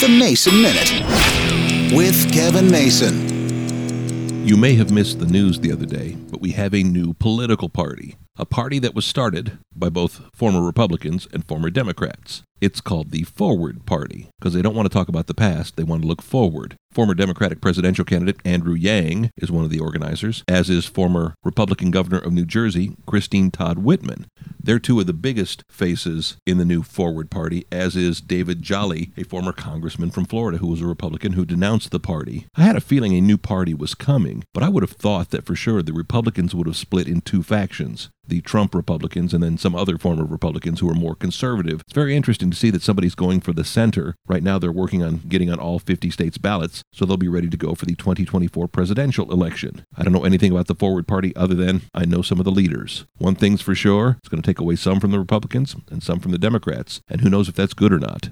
The Mason Minute with Kevin Mason. You may have missed the news the other day, but we have a new political party. A party that was started by both former Republicans and former Democrats. It's called the Forward Party because they don't want to talk about the past, they want to look forward. Former Democratic presidential candidate Andrew Yang is one of the organizers, as is former Republican governor of New Jersey, Christine Todd Whitman. They're two of the biggest faces in the new Forward Party, as is David Jolly, a former congressman from Florida who was a Republican who denounced the party. I had a feeling a new party was coming, but I would have thought that for sure the Republicans would have split in two factions the Trump Republicans and then some other form of Republicans who are more conservative. It's very interesting to see that somebody's going for the center. Right now, they're working on getting on all 50 states' ballots, so they'll be ready to go for the 2024 presidential election. I don't know anything about the Forward Party other than I know some of the leaders. One thing's for sure it's going to take away some from the Republicans and some from the Democrats, and who knows if that's good or not.